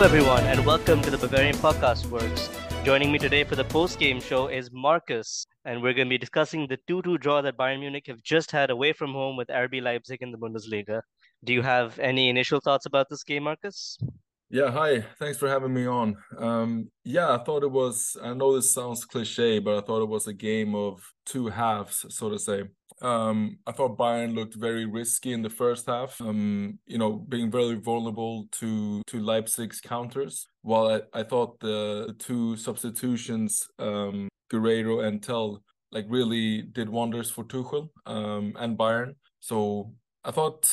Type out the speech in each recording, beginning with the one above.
Hello, everyone, and welcome to the Bavarian Podcast Works. Joining me today for the post-game show is Marcus, and we're going to be discussing the 2-2 draw that Bayern Munich have just had away from home with RB Leipzig in the Bundesliga. Do you have any initial thoughts about this game, Marcus? Yeah, hi. Thanks for having me on. Um, yeah, I thought it was, I know this sounds cliche, but I thought it was a game of two halves, so to say. Um, I thought Bayern looked very risky in the first half, um, you know, being very vulnerable to to Leipzig's counters. While I, I thought the two substitutions, um, Guerreiro and Tell, like really did wonders for Tuchel um, and Bayern. So I thought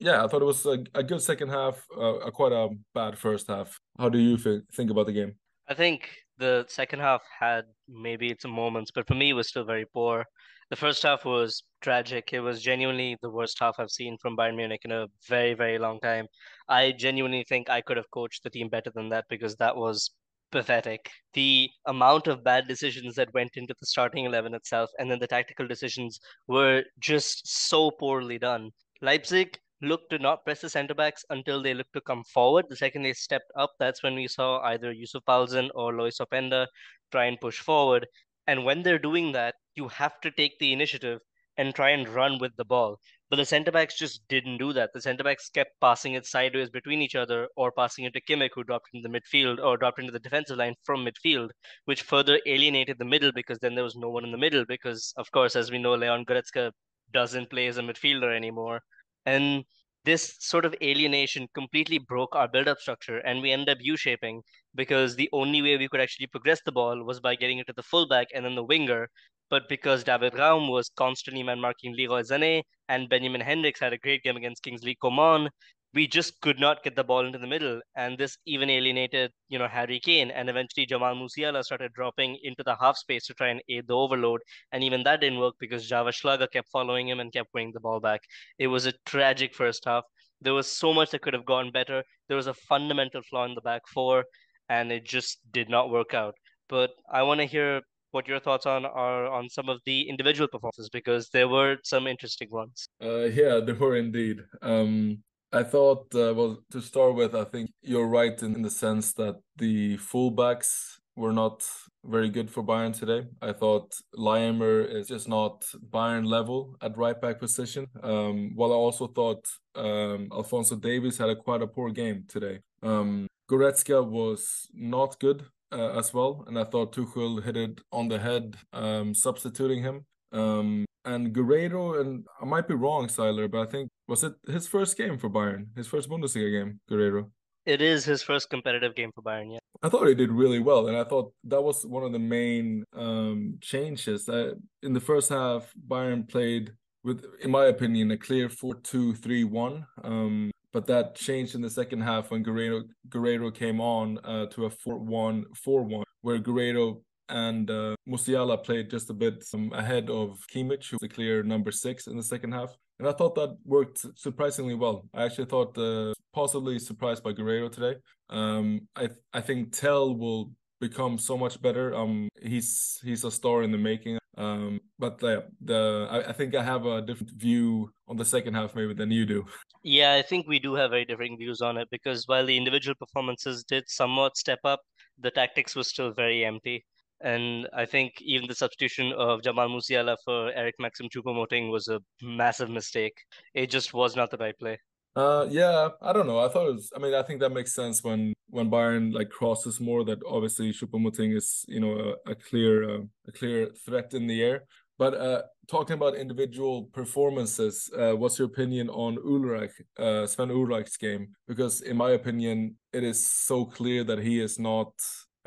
yeah, I thought it was a, a good second half, uh, a quite a bad first half. How do you th- think about the game? I think the second half had maybe its moments, but for me, it was still very poor. The first half was tragic. It was genuinely the worst half I've seen from Bayern Munich in a very, very long time. I genuinely think I could have coached the team better than that because that was pathetic. The amount of bad decisions that went into the starting 11 itself and then the tactical decisions were just so poorly done. Leipzig look to not press the centre backs until they look to come forward. The second they stepped up, that's when we saw either Yusuf Poulsen or Lois Openda try and push forward. And when they're doing that, you have to take the initiative and try and run with the ball. But the centre backs just didn't do that. The centre backs kept passing it sideways between each other or passing it to Kimmich, who dropped into the midfield or dropped into the defensive line from midfield, which further alienated the middle because then there was no one in the middle. Because, of course, as we know, Leon Goretzka doesn't play as a midfielder anymore. And this sort of alienation completely broke our build-up structure and we ended up U-shaping because the only way we could actually progress the ball was by getting it to the fullback and then the winger. But because David Raum was constantly man-marking Leroy Sané and Benjamin Henrichs had a great game against Kingsley Coman, we just could not get the ball into the middle. And this even alienated, you know, Harry Kane. And eventually Jamal Musiala started dropping into the half space to try and aid the overload. And even that didn't work because Xaver Schlager kept following him and kept winning the ball back. It was a tragic first half. There was so much that could have gone better. There was a fundamental flaw in the back four, and it just did not work out. But I want to hear what your thoughts on are on some of the individual performances because there were some interesting ones. Uh, yeah, there were indeed. Um, I thought, uh, well, to start with, I think you're right in, in the sense that the fullbacks were not very good for Bayern today. I thought Laimer is just not Bayern level at right back position. Um, while I also thought um, Alphonso Davies had a quite a poor game today. Um, Goretzka was not good uh, as well, and I thought Tuchel hit it on the head, um, substituting him. Um, and Guerreiro and I might be wrong, Siler, but I think was it his first game for Bayern, his first Bundesliga game, Guerreiro. It is his first competitive game for Bayern, yeah. I thought he did really well, and I thought that was one of the main um, changes. That in the first half, Bayern played with, in my opinion, a clear 4-2-3-1. Um, but that changed in the second half when Guerreiro Guerreiro came on uh, to a 4-1-4-1, where Guerreiro and uh, Musiala played just a bit um, ahead of Kimmich, who was a clear number six in the second half. And I thought that worked surprisingly well. I actually thought uh, possibly surprised by Guerreiro today. Um, I I think Tell will become so much better. Um, he's he's a star in the making. Um, but uh, the I, I think I have a different view on the second half maybe than you do. Yeah, I think we do have very different views on it because while the individual performances did somewhat step up, the tactics were still very empty. And I think even the substitution of Jamal Musiala for Eric Maxim Choupo-Moting was a massive mistake. It just was not the right play. Uh, yeah, I don't know. I thought it was. I mean, I think that makes sense when when Bayern like crosses more. That obviously Choupo-Moting is you know a, a clear uh, a clear threat in the air. But uh, talking about individual performances, uh, what's your opinion on Ulreich, uh, Sven Ulreich's game? Because in my opinion, it is so clear that he is not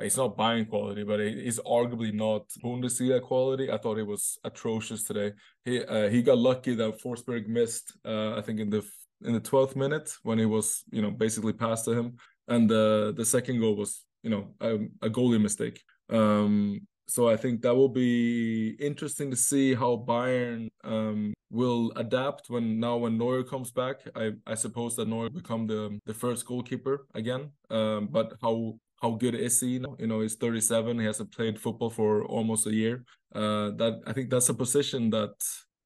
He's not Bayern quality, but it is arguably not Bundesliga quality. I thought it was atrocious today. He uh, he got lucky that Forsberg missed. Uh, I think in the in the twelfth minute when he was you know basically passed to him, and the the second goal was you know a, a goalie mistake. Um, so I think that will be interesting to see how Bayern um, will adapt when now when Neuer comes back. I, I suppose that Neuer become the the first goalkeeper again. Um, but how how good is he? You know, he's 37. He hasn't played football for almost a year. Uh, that I think that's a position that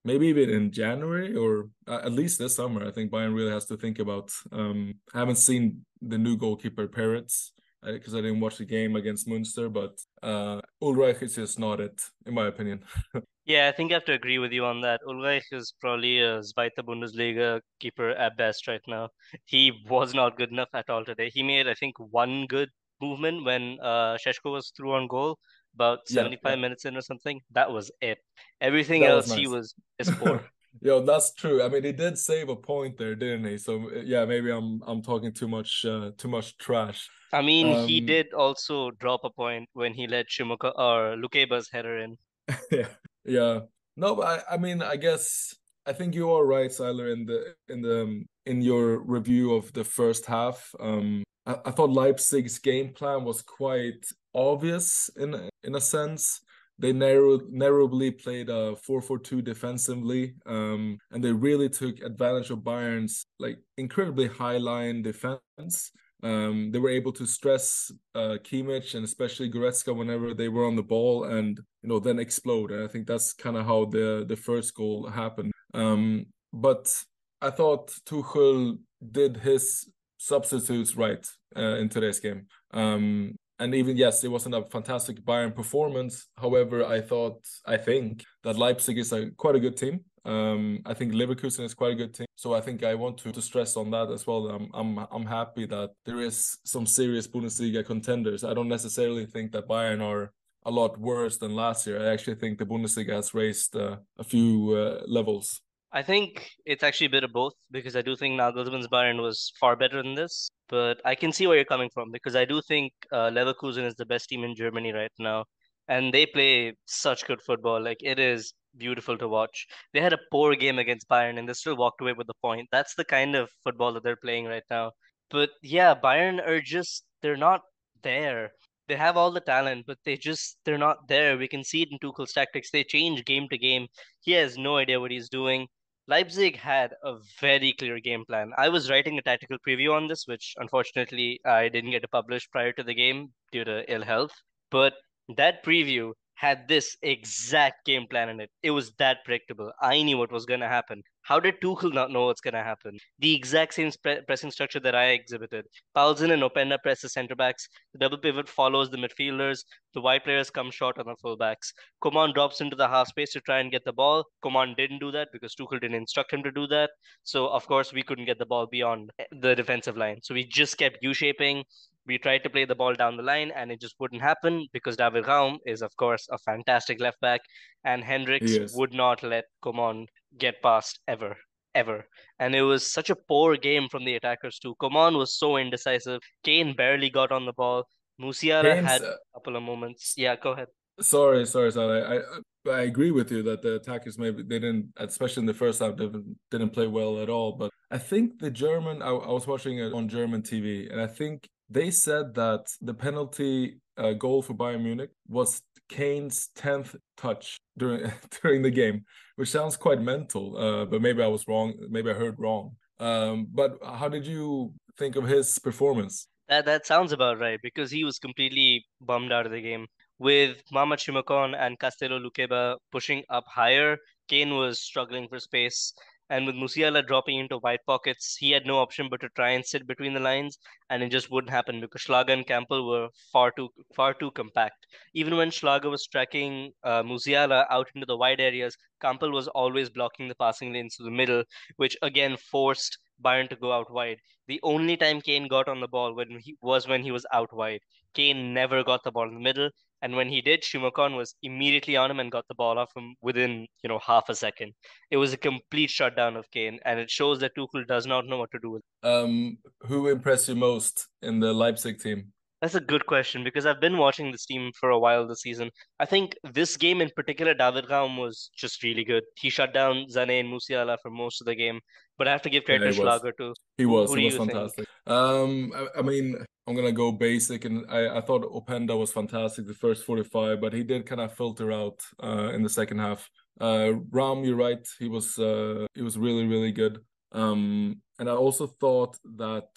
maybe even in January or uh, at least this summer. I think Bayern really has to think about. Um, I haven't seen the new goalkeeper Peretz because I didn't watch the game against Munster, but uh, Ulreich is just not it, in my opinion. yeah, I think I have to agree with you on that. Ulreich is probably a Zweite Bundesliga keeper at best right now. He was not good enough at all today. He made, I think, one good movement when uh, Šeško was through on goal, about 75 yeah, minutes in or something. That was it. Everything that else, nice. he was is poor. Yo, that's true. I mean, he did save a point there, didn't he? So yeah, maybe I'm I'm talking too much uh, too much trash. I mean, um, he did also drop a point when he let Shimuka or Lukeba's header in. yeah, yeah. No, but I, I mean, I guess I think you are right, Siler, in the in the um, in your review of the first half. Um, I, I thought Leipzig's game plan was quite obvious in in a sense. They narrow, narrowly played a 4-4-2 defensively, um, and they really took advantage of Bayern's like incredibly high line defense. Um, they were able to stress uh, Kimmich and especially Goretzka whenever they were on the ball, and you know then explode. And I think that's kind of how the the first goal happened. Um, but I thought Tuchel did his substitutes right uh, in today's game. Um, and even yes, it wasn't a fantastic Bayern performance. However, I thought I think that Leipzig is a quite a good team. Um, I think Leverkusen is quite a good team. So I think I want to, to stress on that as well. I'm I'm I'm happy that there is some serious Bundesliga contenders. I don't necessarily think that Bayern are a lot worse than last year. I actually think the Bundesliga has raised uh, a few uh, levels. I think it's actually a bit of both because I do think Nagelsmann's Bayern was far better than this. But I can see where you're coming from because I do think uh, Leverkusen is the best team in Germany right now, and they play such good football. Like it is beautiful to watch. They had a poor game against Bayern and they still walked away with the point. That's the kind of football that they're playing right now. But yeah, Bayern are just they're not there. They have all the talent, but they just they're not there. We can see it in Tuchel's tactics. They change game to game. He has no idea what he's doing. Leipzig had a very clear game plan. I was writing a tactical preview on this, which unfortunately I didn't get to publish prior to the game due to ill health. But that preview had this exact game plan in it. It was that predictable. I knew what was going to happen. How did Tuchel not know what's going to happen? The exact same sp- pressing structure that I exhibited. Poulsen and Openda press the center backs. The double pivot follows the midfielders. The wide players come short on the fullbacks. Coman drops into the half space to try and get the ball. Coman didn't do that because Tuchel didn't instruct him to do that. So, of course, we couldn't get the ball beyond the defensive line. So we just kept U-shaping we tried to play the ball down the line and it just wouldn't happen because David Raum is, of course, a fantastic left back and Henrichs would not let Coman get past ever, ever. And it was such a poor game from the attackers too. Coman was so indecisive. Kane barely got on the ball. Musiala had uh, a couple of moments. Yeah, go ahead. Sorry, sorry, sorry. I, I agree with you that the attackers maybe they didn't, especially in the first half, they didn't play well at all. But I think the German, I, I was watching it on German TV, and I think they said that the penalty uh, goal for Bayern Munich was Kane's tenth touch during during the game, which sounds quite mental. Uh, but maybe I was wrong. Maybe I heard wrong. Um, but how did you think of his performance? That that sounds about right because he was completely bummed out of the game. With Mamadou Simakan and Castello Lukeba pushing up higher, Kane was struggling for space. And with Musiala dropping into wide pockets, he had no option but to try and sit between the lines, and it just wouldn't happen because Schlager and Kampl were far too far too compact. Even when Schlager was tracking uh, Musiala out into the wide areas, Kampl was always blocking the passing lanes to the middle, which again forced Bayern to go out wide. The only time Kane got on the ball when he was when he was out wide. Kane never got the ball in the middle. And when he did, Simakan was immediately on him and got the ball off him within, you know, half a second. It was a complete shutdown of Kane, and it shows that Tuchel does not know what to do with. Um, who impressed you most in the Leipzig team? That's a good question because I've been watching this team for a while this season. I think this game in particular, David Raum was just really good. He shut down Sané and Musiala for most of the game, but I have to give credit yeah, to Schlager too. He was. Who, who he was fantastic. Think? Um, I, I, mean, I'm gonna go basic, and I, I thought Openda was fantastic the first 45, but he did kind of filter out uh, in the second half. Uh, Raum, you're right. He was uh, he was really really good. Um, and I also thought that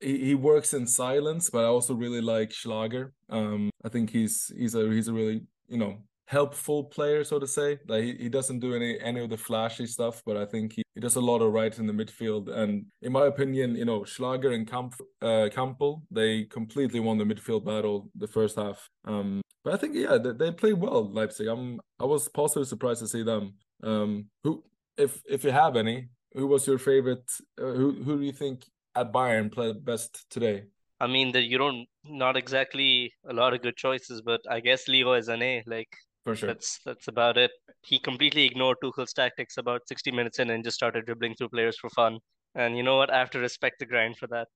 he, he works in silence, but I also really like Schlager. Um, I think he's he's a he's a really you know helpful player, so to say. Like he, he doesn't do any any of the flashy stuff, but I think he, he does a lot of right in the midfield. And in my opinion, you know, Schlager and Kamp, uh, Kampl, they completely won the midfield battle the first half. Um, but I think yeah, they, they played well, Leipzig. I'm I was positively surprised to see them. Um, who if if you have any, who was your favorite? Uh, who who do you think at Bayern played best today? I mean that you don't not exactly a lot of good choices, but I guess Leroy Sané, like for sure. That's that's about it. He completely ignored Tuchel's tactics about 60 minutes in and just started dribbling through players for fun. And you know what? I have to respect the grind for that.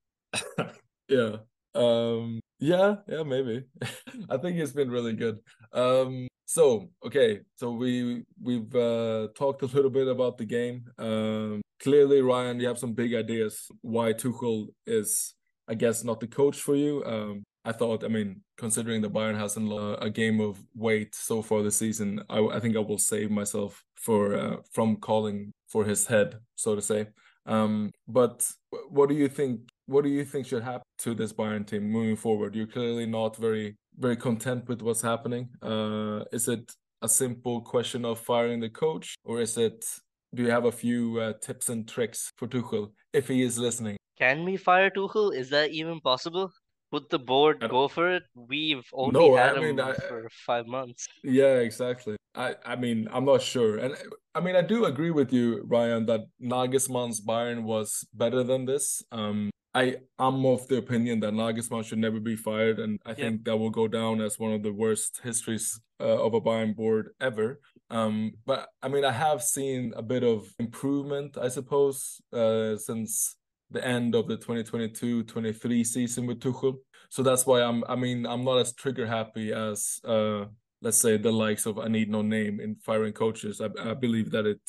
yeah. Um yeah, yeah, maybe. I think it's been really good. Um so okay, so we we've uh talked a little bit about the game. Um clearly Rayyan, you have some big ideas why Tuchel is I guess not the coach for you. Um I thought, I mean, considering the Bayern hasn't lost a game of weight so far this season, I, I think I will save myself for uh, from calling for his head, so to say. Um, but what do you think? What do you think should happen to this Bayern team moving forward? You're clearly not very very content with what's happening. Uh, is it a simple question of firing the coach, or is it? Do you have a few uh, tips and tricks for Tuchel if he is listening? Can we fire Tuchel? Is that even possible? Would the board go for it? We've only no, had I mean, him I, for five months. Yeah, exactly. I, I mean, I'm not sure. And I mean, I do agree with you, Rayyan, that Nagelsmann's Bayern was better than this. Um, I am of the opinion that Nagelsmann should never be fired, and I think that will go down as one of the worst histories uh, of a Bayern board ever. Um, but I mean, I have seen a bit of improvement, I suppose, uh, since the end of the 2022-23 season with Tuchel. So that's why I'm I mean I'm not as trigger happy as uh let's say the likes of I need no name in firing coaches. I, I believe that it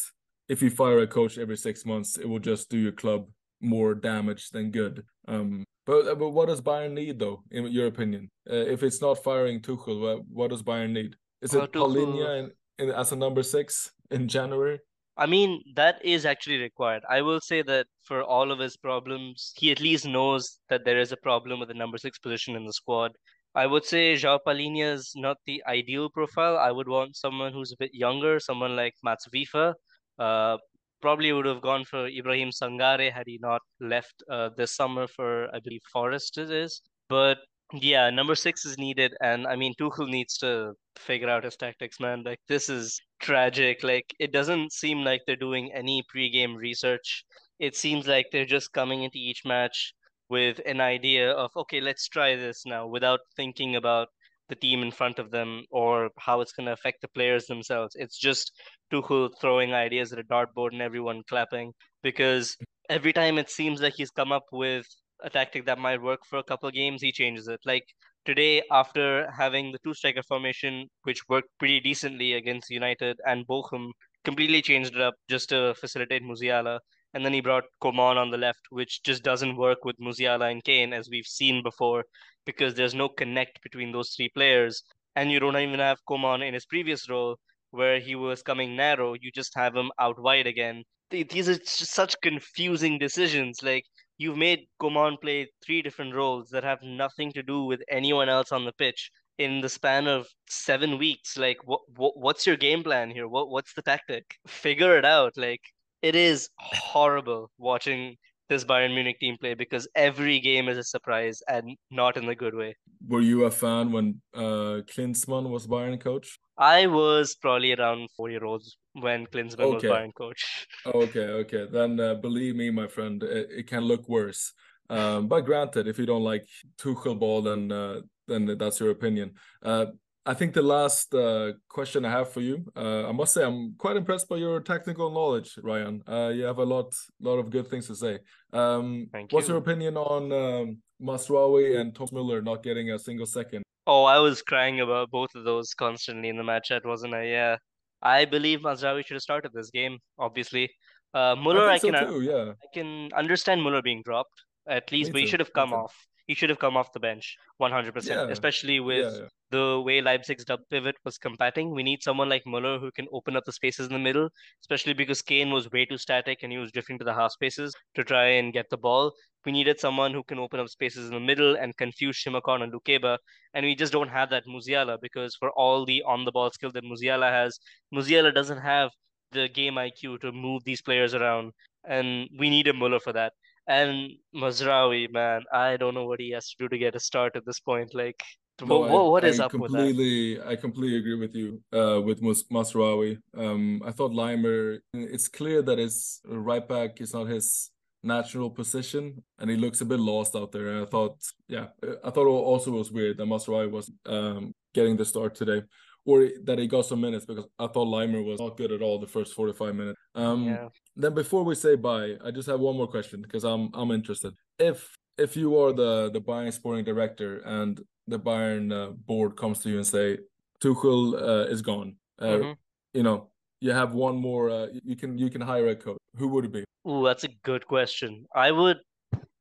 if you fire a coach every 6 months it will just do your club more damage than good. Um but uh, but what does Bayern need though in your opinion? Uh, if it's not firing Tuchel, what, what does Bayern need? Is it Palhinha in, in, as a number 6 in January? I mean, that is actually required. I will say that for all of his problems, he at least knows that there is a problem with the number six position in the squad. I would say João Palhinha is not the ideal profile. I would want someone who's a bit younger, someone like Mats Wieffer. Uh, probably would have gone for Ibrahim Sangare had he not left uh, this summer for, I believe, Forest it is. But yeah, number six is needed. And I mean, Tuchel needs to figure out his tactics, man. Like, this is tragic. Like it doesn't seem like they're doing any pre-game research. It seems like they're just coming into each match with an idea of okay, let's try this now without thinking about the team in front of them or how it's going to affect the players themselves. It's just Tuchel throwing ideas at a dartboard and everyone clapping because every time it seems like he's come up with a tactic that might work for a couple of games, he changes it. Like today after having the two striker formation, which worked pretty decently against United and Bochum, completely changed it up just to facilitate Musiala. And then he brought Coman on the left, which just doesn't work with Musiala and Kane, as we've seen before, because there's no connect between those three players. And you don't even have Coman in his previous role, where he was coming narrow. You just have him out wide again. These are such confusing decisions. Like, you've made Coman play three different roles that have nothing to do with anyone else on the pitch in the span of seven weeks. Like, what, what what's your game plan here? What what's the tactic? Figure it out. Like, it is horrible watching this Bayern Munich team play because every game is a surprise and not in the good way. Were you a fan when uh Klinsmann was Bayern coach? I was probably around four year olds when Klinsmann okay. was Bayern coach. okay, okay. Then uh, believe me, my friend, it, it can look worse. Um, but granted, if you don't like Tuchel ball, then uh, then that's your opinion. Uh, I think the last uh, question I have for you, uh, I must say, I'm quite impressed by your technical knowledge, Rayyan. Uh, you have a lot, lot of good things to say. Um, Thank what's your opinion on um, and Thomas Muller not getting a single second? Oh, I was crying about both of those constantly in the match chat, wasn't I? Yeah, I believe Mazraoui should have started this game. Obviously, uh, Muller, I, I can, so too, yeah. I can understand Muller being dropped at least, Me but he should have come off he should have come off the bench 100%, Yeah, especially with yeah, yeah. the way Leipzig's dub pivot was combating. We need someone like Muller who can open up the spaces in the middle, especially because Kane was way too static and he was drifting to the half spaces to try and get the ball. We needed someone who can open up spaces in the middle and confuse Simakan and Lukeba. And we just don't have that Musiala because for all the on the ball skill that Musiala has, Musiala doesn't have the game IQ to move these players around. And we need a Muller for that. And Mazraoui, man, I don't know what he has to do to get a start at this point. Like, No, what, what, what I, is I up with that? completely, I completely agree with you. Uh, with Mazraoui, um, I thought Laimer. It's clear that his right back is not his natural position, and he looks a bit lost out there. And I thought, yeah, I thought also was weird that Mazraoui was um getting the start today, or that he got some minutes because I thought Laimer was not good at all the first forty five minutes. Um, Yeah. Then before we say bye, I just have one more question because I'm I'm interested. If if you are the the Bayern sporting director and the Bayern uh, board comes to you and say Tuchel uh, is gone, uh, Mhm. you know you have one more. Uh, you can you can hire a coach. Who would it be? Ooh, that's a good question. I would,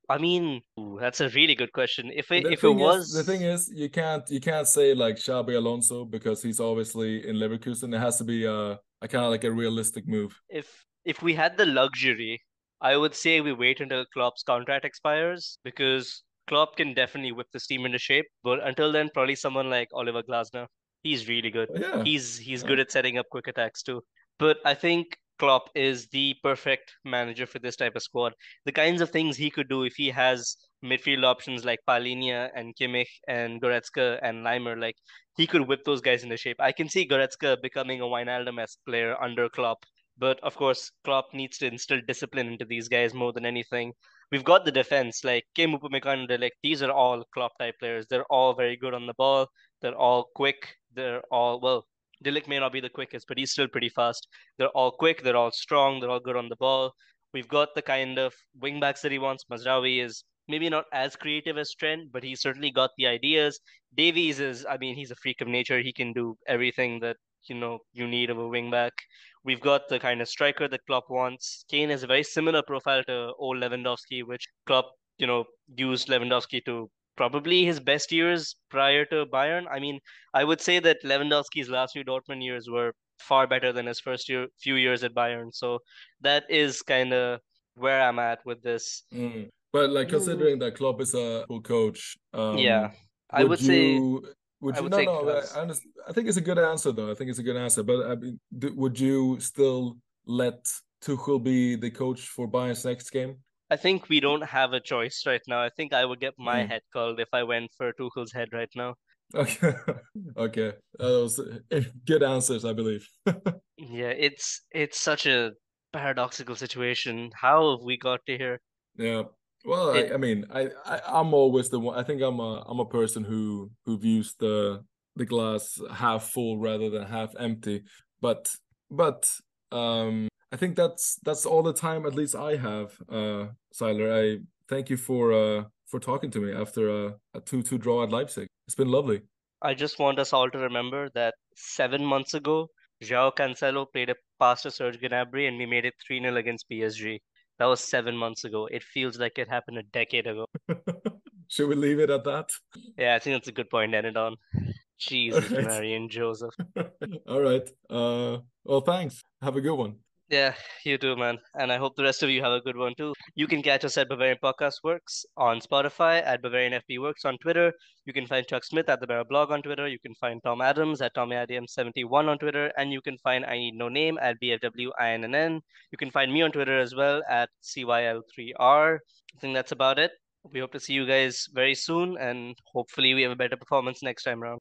I mean, ooh, that's a really good question. If it The if it was is, the thing is, you can't you can't say like Xabi Alonso because he's obviously in Leverkusen. It has to be a, a kind of like a realistic move. if if we had the luxury, I would say we wait until Klopp's contract expires because Klopp can definitely whip this team into shape. But until then, probably someone like Oliver Glasner. He's really good. Oh, yeah, He's he's yeah. good at setting up quick attacks too. But I think Klopp is the perfect manager for this type of squad. The kinds of things he could do if he has midfield options like Palhinha and Kimmich and Goretzka and Laimer, like he could whip those guys into shape. I can see Goretzka becoming a Wijnaldum-esque player under Klopp. But of course, Klopp needs to instill discipline into these guys more than anything. We've got the defense, like Kim Upamecano, like these are all Klopp type players. They're all very good on the ball. They're all quick. They're all well. De Ligt may not be the quickest, but he's still pretty fast. They're all quick. They're all strong. They're all good on the ball. We've got the kind of wing backs that he wants. Mazraoui is maybe not as creative as Trent, but he's certainly got the ideas. Davies is, I mean, he's a freak of nature. He can do everything that you know you need of a wing back. We've got the kind of striker that Klopp wants. Kane has a very similar profile to old Lewandowski, which Klopp, you know, used Lewandowski to probably his best years prior to Bayern. I mean, I would say that Lewandowski's last few Dortmund years were far better than his first year, few years at Bayern. So that is kind of where I'm at with this. Mm. But like considering that Klopp is a full coach, um, Yeah, I would would say you would I you would no say no I, I understand. I think it's a good answer though. I think it's a good answer. But I mean, d would you still let Tuchel be the coach for Bayern's next game? I think we don't have a choice right now. I think I would get my Mm. head called if I went for Tuchel's head right now. Okay, okay, that was uh, good answers, I believe. Yeah, it's it's such a paradoxical situation. How have we got to here? Yeah. Well, I, It I mean, I, I I'm always the one. I think I'm a I'm a person who who views the the glass half full rather than half empty. But but um, I think that's that's all the time at least I have. Uh, Siler, I thank you for uh for talking to me after a a two two draw at Leipzig. It's been lovely. I just want us all to remember that seven months ago, João Cancelo played a pass to Serge Gnabry and we made it 3-0 against PSG. That was seven months ago. It feels like it happened a decade ago. Should we leave it at that? Yeah, I think that's a good point to end it on. Jesus, right. Mary and Joseph. All right. Uh, well, thanks. Have a good one. Yeah, you too, man. And I hope the rest of you have a good one too. You can catch us at Bavarian Podcast Works on Spotify, at Bavarian FB Works on Twitter. You can find Chuck Smith at the Bear Blog on Twitter. You can find Tom Adams at TommyAdams71 on Twitter. And you can find I Need No Name at BFWINNN. You can find me on Twitter as well at CYL3R. I think that's about it. We hope to see you guys very soon, and hopefully, we have a better performance next time around.